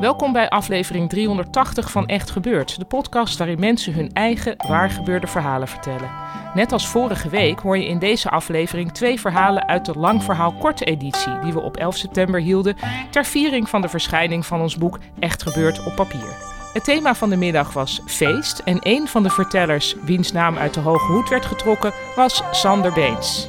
Welkom bij aflevering 380 van Echt Gebeurd, de podcast waarin mensen hun eigen waargebeurde verhalen vertellen. Net als vorige week hoor je in deze aflevering twee verhalen uit de lang verhaal korte editie die we op 11 september hielden ter viering van de verschijning van ons boek Echt Gebeurd op papier. Het thema van de middag was feest en een van de vertellers, wiens naam uit de hoge hoed werd getrokken, was Sander Beens.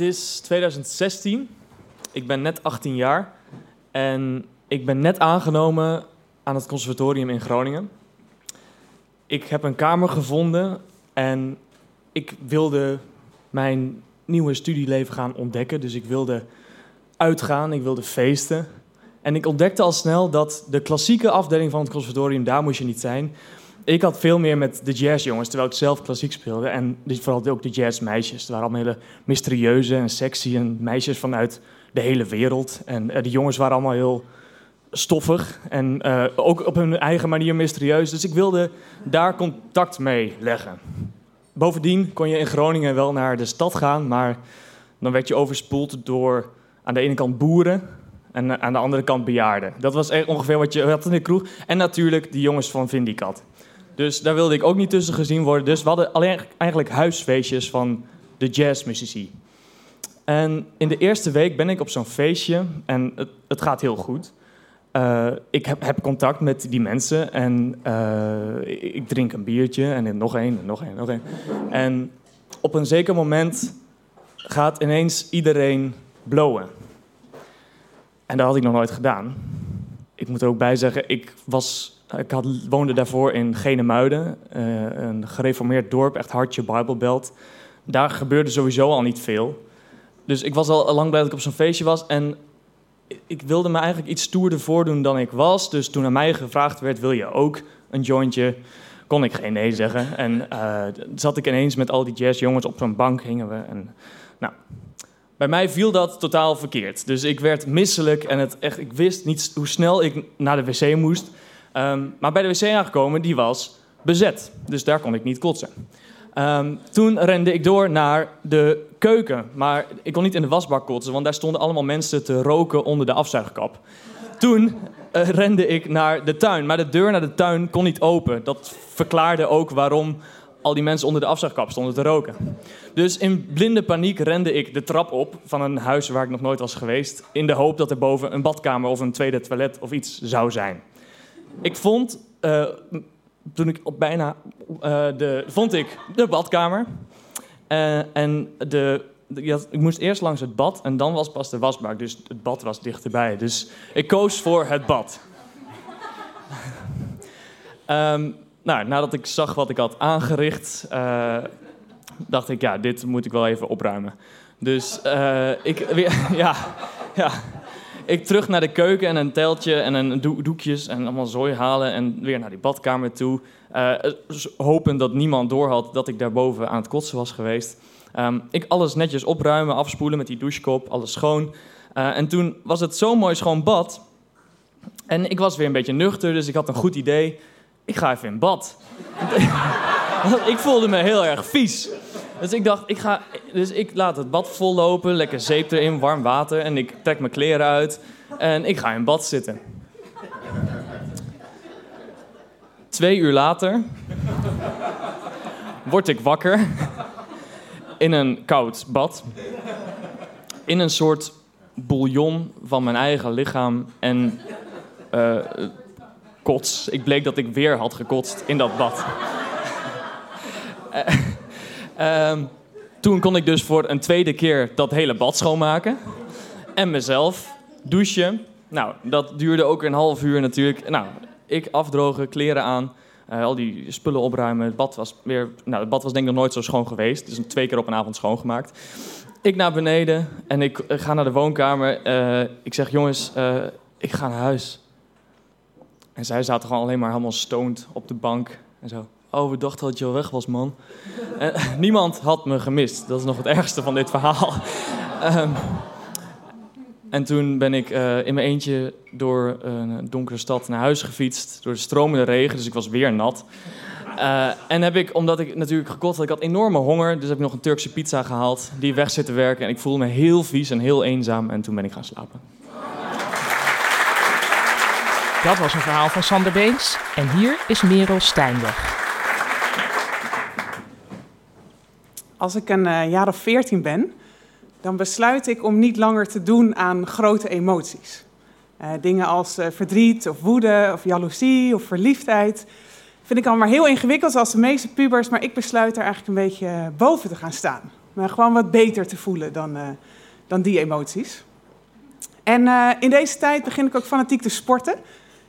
Het is 2016. Ik ben net 18 jaar. En ik ben net aangenomen aan het conservatorium in Groningen. Ik heb een kamer gevonden en ik wilde mijn nieuwe studieleven gaan ontdekken. Dus ik wilde uitgaan, ik wilde feesten. En ik ontdekte al snel dat de klassieke afdeling van het conservatorium, daar moest je niet zijn. Ik had veel meer met de jazzjongens, terwijl ik zelf klassiek speelde. En vooral ook de jazzmeisjes. Er waren allemaal hele mysterieuze en sexy en meisjes vanuit de hele wereld. En uh, de jongens waren allemaal heel stoffig en uh, ook op hun eigen manier mysterieus. Dus ik wilde daar contact mee leggen. Bovendien kon je in Groningen wel naar de stad gaan, maar dan werd je overspoeld door aan de ene kant boeren en aan de andere kant bejaarden. Dat was ongeveer wat je had in de kroeg. En natuurlijk die jongens van Vindicat. Dus daar wilde ik ook niet tussen gezien worden. Dus we hadden alleen eigenlijk huisfeestjes van de jazzmuzici. En in de eerste week ben ik op zo'n feestje en het, het, gaat heel goed. Uh, ik heb, heb, contact met die mensen en uh, ik drink een biertje en nog één en nog één, nog één. En op een zeker moment gaat ineens iedereen blowen. En dat had ik nog nooit gedaan. Ik moet er ook bij zeggen, ik was ik had, woonde daarvoor in Genemuiden, uh, een gereformeerd dorp, echt hartje Bijbelbelt. Daar gebeurde sowieso al niet veel. Dus ik was al lang blij dat ik op zo'n feestje was. En ik wilde me eigenlijk iets stoerder voordoen dan ik was. Dus toen aan mij gevraagd werd, wil je ook een jointje? Kon ik geen nee zeggen. En uh, zat ik ineens met al die jazzjongens op zo'n bank, hingen we. En, nou, bij mij viel dat totaal verkeerd. Dus ik werd misselijk en het echt, ik wist niet hoe snel ik naar de wc moest. Um, maar bij de wc aangekomen, die was bezet. Dus daar kon ik niet kotsen. Um, toen rende ik door naar de keuken. Maar ik kon niet in de wasbak kotsen, want daar stonden allemaal mensen te roken onder de afzuigkap. Toen uh, rende ik naar de tuin. Maar de deur naar de tuin kon niet open. Dat verklaarde ook waarom al die mensen onder de afzuigkap stonden te roken. Dus in blinde paniek rende ik de trap op van een huis waar ik nog nooit was geweest. In de hoop dat er boven een badkamer of een tweede toilet of iets zou zijn ik vond, uh, toen ik op bijna, uh, de, vond ik de badkamer. Uh, en de, de ik moest eerst langs het bad en dan was pas de wasbak. Dus het bad was dichterbij. Dus ik koos voor het bad. um, nou, nadat ik zag wat ik had aangericht, dacht ik, ja, dit moet ik wel even opruimen. Dus ik, ja, ja ik terug naar de keuken en een teltje en een doekjes en allemaal zooi halen en weer naar die badkamer toe. Uh, hopen dat niemand doorhad dat ik daarboven aan het kotsen was geweest. Um, ik alles netjes opruimen, afspoelen met die douchekop, alles schoon. Uh, en toen was het zo'n mooi schoon bad. En ik was weer een beetje nuchter, dus ik had een goed idee. Ik ga even in bad. ik voelde me heel erg vies. Dus ik dacht, ik, ga, dus ik laat het bad vollopen, lekker zeep erin, warm water. En ik trek mijn kleren uit en ik ga in bad zitten. Twee uur later word ik wakker in een koud bad. In een soort bouillon van mijn eigen lichaam en uh, kots. Ik bleek dat ik weer had gekotst in dat bad. Um, toen kon ik dus voor een tweede keer dat hele bad schoonmaken. En mezelf douchen. Nou, dat duurde ook een half uur natuurlijk. Nou, ik afdrogen, kleren aan. Eh, al die spullen opruimen. Het bad was weer, nou, het bad was denk ik nog nooit zo schoon geweest. Dus twee keer op een avond schoongemaakt. Ik naar beneden en ik eh, ga naar de woonkamer. Eh, ik zeg, jongens, ik ga naar huis. En zij zaten gewoon alleen maar helemaal stoned op de bank. En zo, oh, we dachten dat je al weg was, man. En, niemand had me gemist. Dat is nog het ergste van dit verhaal. Ehm, en toen ben ik eh, in mijn eentje door een donkere stad naar huis gefietst. Door de stromende regen, dus ik was weer nat. Eh, en heb ik, omdat ik natuurlijk gekot had, ik had enorme honger. Dus heb ik nog een Turkse pizza gehaald. Die weg zitten werken. En ik voelde me heel vies en heel eenzaam. En toen ben ik gaan slapen. Dat was een verhaal van Sander Beens. En hier is Merel Stijnweg. Als ik een eh, jaar of veertien ben, dan besluit ik om niet langer te doen aan grote emoties. Eh, dingen als eh, verdriet of woede of jaloezie of verliefdheid vind ik allemaal heel ingewikkeld als de meeste pubers, maar ik besluit er eigenlijk een beetje boven te gaan staan. Maar gewoon wat beter te voelen dan, dan die emoties. En in deze tijd begin ik ook fanatiek te sporten.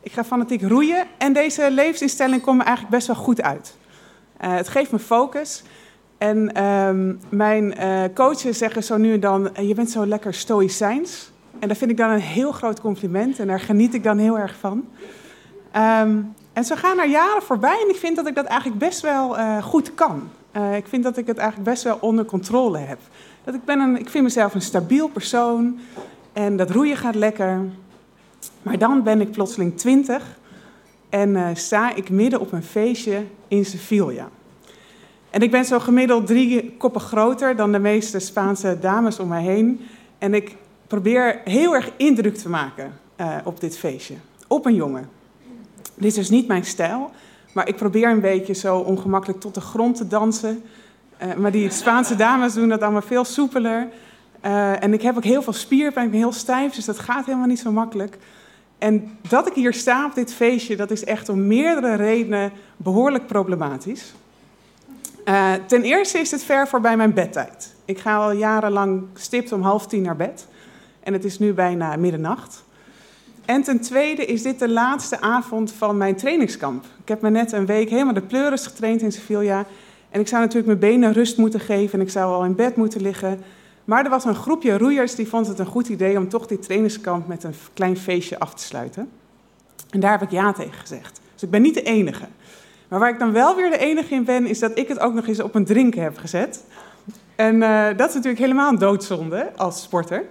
Ik ga fanatiek roeien en deze levensinstelling komt me eigenlijk best wel goed uit. Het geeft me focus. En ehm, mijn eh, coaches zeggen zo nu en dan, "Eh, je bent zo lekker stoïcijns. En dat vind ik dan een heel groot compliment en daar geniet ik dan heel erg van. Ehm, en zo gaan er jaren voorbij en ik vind dat ik dat eigenlijk best wel eh, goed kan. Ik vind dat ik het eigenlijk best wel onder controle heb. Dat ik, ben een, ik vind mezelf een stabiel persoon en dat roeien gaat lekker. Maar dan ben ik plotseling twintig en sta ik midden op een feestje in Sevilla. En ik ben zo gemiddeld drie koppen groter dan de meeste Spaanse dames om mij heen. En ik probeer heel erg indruk te maken eh, op dit feestje. Op een jongen. Dit is dus niet mijn stijl, maar ik probeer een beetje zo ongemakkelijk tot de grond te dansen. Eh, maar die Spaanse dames doen dat allemaal veel soepeler. Eh, en ik heb ook heel veel spierpijn, ik ben heel stijf, dus dat gaat helemaal niet zo makkelijk. En dat ik hier sta op dit feestje, dat is echt om meerdere redenen behoorlijk problematisch. Eh, ten eerste is het ver voorbij mijn bedtijd. Ik ga al jarenlang stipt om half tien naar bed. En het is nu bijna middernacht. En ten tweede is dit de laatste avond van mijn trainingskamp. Ik heb me net een week helemaal de pleuris getraind in Sevilla. En ik zou natuurlijk mijn benen rust moeten geven en ik zou al in bed moeten liggen. Maar er was een groepje roeiers die vond het een goed idee om toch dit trainingskamp met een klein feestje af te sluiten. En daar heb ik ja tegen gezegd. Dus ik ben niet de enige. Maar waar ik dan wel weer de enige in ben, is dat ik het ook nog eens op een drinken heb gezet. En eh, dat is natuurlijk helemaal een doodzonde als sporter.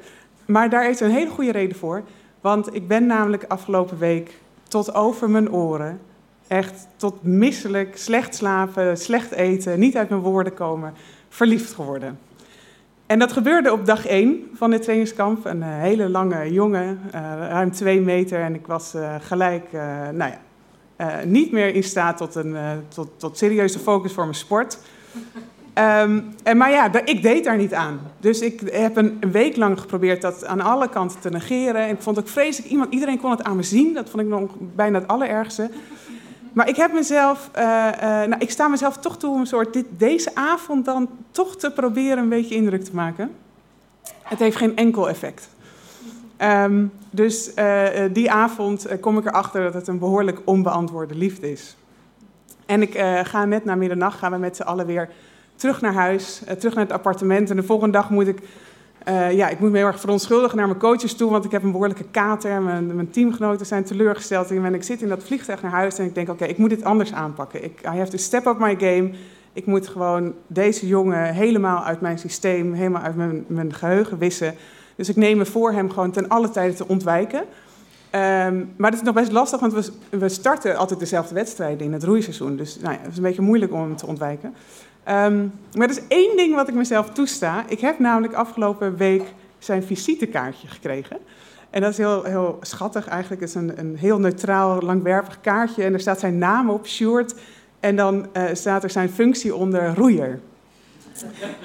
Maar daar is een hele goede reden voor. Want ik ben namelijk afgelopen week tot over mijn oren, echt tot misselijk, slecht slapen, slecht eten, niet uit mijn woorden komen, verliefd geworden. En dat gebeurde op dag 1 van dit trainingskamp. Een eh, hele lange jongen, eh, ruim twee meter. En ik was gelijk, nou ja, eh, niet meer in staat tot, een, eh, tot, tot serieuze focus voor mijn sport. Ehm, en, maar ja, ik deed daar niet aan. Dus ik heb een, een week lang geprobeerd dat aan alle kanten te negeren. En ik vond ook vreselijk, iemand, iedereen kon het aan me zien. Dat vond ik nog bijna het allerergste. Maar ik heb mezelf, eh, nou, ik sta mezelf toch toe om een soort dit, deze avond dan toch te proberen een beetje indruk te maken. Het heeft geen enkel effect. Ehm, dus eh, eh, die avond eh, kom ik erachter dat het een behoorlijk onbeantwoorde liefde is. En ik ga net na middernacht gaan we met z'n allen weer terug naar huis, terug naar het appartement. En de volgende dag moet ik, ja, ik moet me heel erg verontschuldigen naar mijn coaches toe, want ik heb een behoorlijke kater. Mijn, mijn teamgenoten zijn teleurgesteld. En ik zit in dat vliegtuig naar huis en ik denk, oké, ik moet dit anders aanpakken. Ik, I have to step up my game. Ik moet gewoon deze jongen helemaal uit mijn systeem, helemaal uit mijn, mijn geheugen wissen. Dus ik neem me voor hem gewoon ten alle tijde te ontwijken. Ehm, maar dat is nog best lastig, want we, starten altijd dezelfde wedstrijden in het roeiseizoen. Dus nou ja, het is een beetje moeilijk om hem te ontwijken. Ehm, maar er is één ding wat ik mezelf toesta. Ik heb namelijk afgelopen week zijn visitekaartje gekregen. En dat is heel, heel schattig eigenlijk. Het is een, een heel neutraal, langwerpig kaartje. En er staat zijn naam op, Sjoerd. En dan eh, staat er zijn functie onder roeier.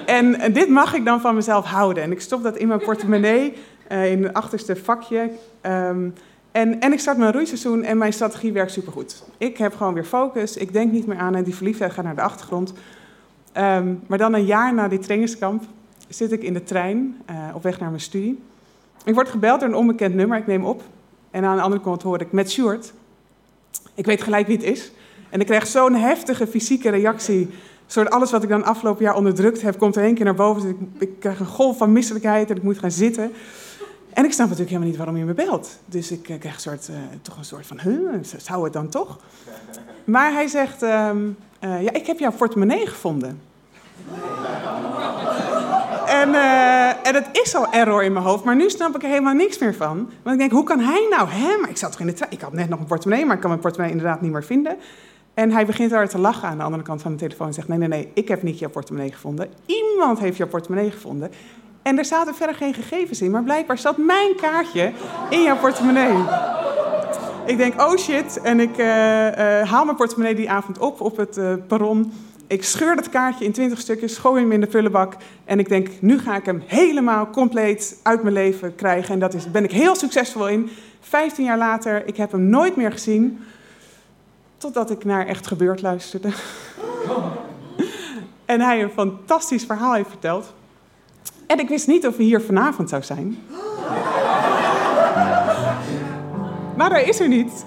En dit mag ik dan van mezelf houden. En ik stop dat in mijn portemonnee, eh, in het achterste vakje. Ehm, en, en ik start mijn roeiseizoen en mijn strategie werkt supergoed. Ik heb gewoon weer focus. Ik denk niet meer aan en die verliefdheid gaat naar de achtergrond. Ehm, maar dan een jaar na dit trainingskamp zit ik in de trein eh, op weg naar mijn studie. Ik word gebeld door een onbekend nummer. Ik neem op. En aan de andere kant hoor ik met Sjoerd. Ik weet gelijk wie het is. En ik kreeg zo'n heftige fysieke reactie. Soort alles wat ik dan afgelopen jaar onderdrukt heb, komt er één keer naar boven. Dus ik, krijg een golf van misselijkheid en ik moet gaan zitten. En ik snap natuurlijk helemaal niet waarom je me belt. Dus ik uh, krijg een soort, uh, toch een soort van, huh, zou het dan toch? Maar hij zegt, um, uh, ja, ik heb jouw portemonnee gevonden. En, uh, en het is al error in mijn hoofd, maar nu snap ik er helemaal niks meer van. Want ik denk, hoe kan hij nou? Hè? Maar ik zat toch in de trein. Ik had net nog een portemonnee, maar ik kan mijn portemonnee inderdaad niet meer vinden. En hij begint daar te lachen aan de andere kant van de telefoon en zegt: Nee, nee, nee, ik heb niet jouw portemonnee gevonden. Iemand heeft jouw portemonnee gevonden. En er zaten verder geen gegevens in, maar blijkbaar zat mijn kaartje in jouw portemonnee. Ik denk, oh shit. En ik uh, uh, haal mijn portemonnee die avond op op het uh, perron. Ik scheur dat kaartje in twintig stukjes, gooi hem in de vullenbak. En ik denk, nu ga ik hem helemaal compleet uit mijn leven krijgen. En daar ben ik heel succesvol in. Vijftien jaar later, ik heb hem nooit meer gezien. Totdat ik naar Echt Gebeurd luisterde. en hij een fantastisch verhaal heeft verteld. En ik wist niet of hij hier vanavond zou zijn. Maar hij is er niet.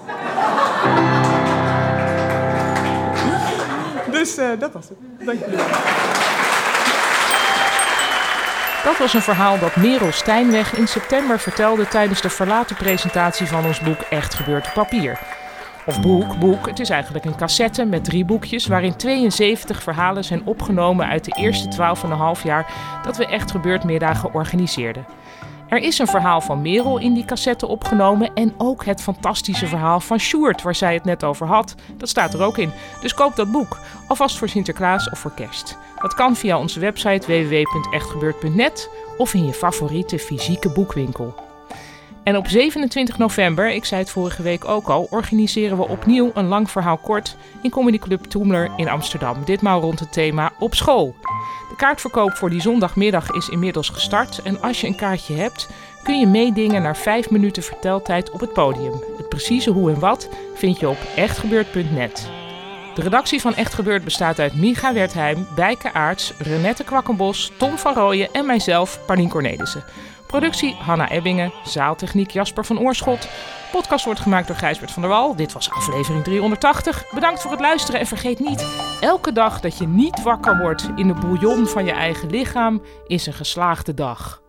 Dus uh, dat was het. Dank. Dat was een verhaal dat Merel Stijnweg in september vertelde tijdens de verlaten presentatie van ons boek Echt Gebeurd op Papier. Of boek, boek. Het is eigenlijk een cassette met drie boekjes waarin 72 verhalen zijn opgenomen uit de eerste 12,5 jaar dat we Echt Gebeurd middagen organiseerden. Er is een verhaal van Merel in die cassette opgenomen en ook het fantastische verhaal van Sjoerd, waar zij het net over had. Dat staat er ook in. Dus koop dat boek, alvast voor Sinterklaas of voor kerst. Dat kan via onze website www.echtgebeurd.net of in je favoriete fysieke boekwinkel. En op 27 november, ik zei het vorige week ook al, organiseren we opnieuw een lang verhaal kort in Comedy Club Toemler in Amsterdam. Ditmaal rond het thema op school. De kaartverkoop voor die zondagmiddag is inmiddels gestart. En als je een kaartje hebt, kun je meedingen naar 5 minuten verteltijd op het podium. Het precieze hoe en wat vind je op echtgebeurd.net. De redactie van Echt Gebeurd bestaat uit Micha Wertheim, Bijke Aarts, Renette Kwakkenbos, Tom van Rooyen en mijzelf, Paulien Cornelissen. Productie Hanna Ebbingen, zaaltechniek Jasper van Oorschot. Podcast wordt gemaakt door Gijsbert van der Wal. Dit was aflevering 380. Bedankt voor het luisteren en vergeet niet, elke dag dat je niet wakker wordt in de bouillon van je eigen lichaam is een geslaagde dag.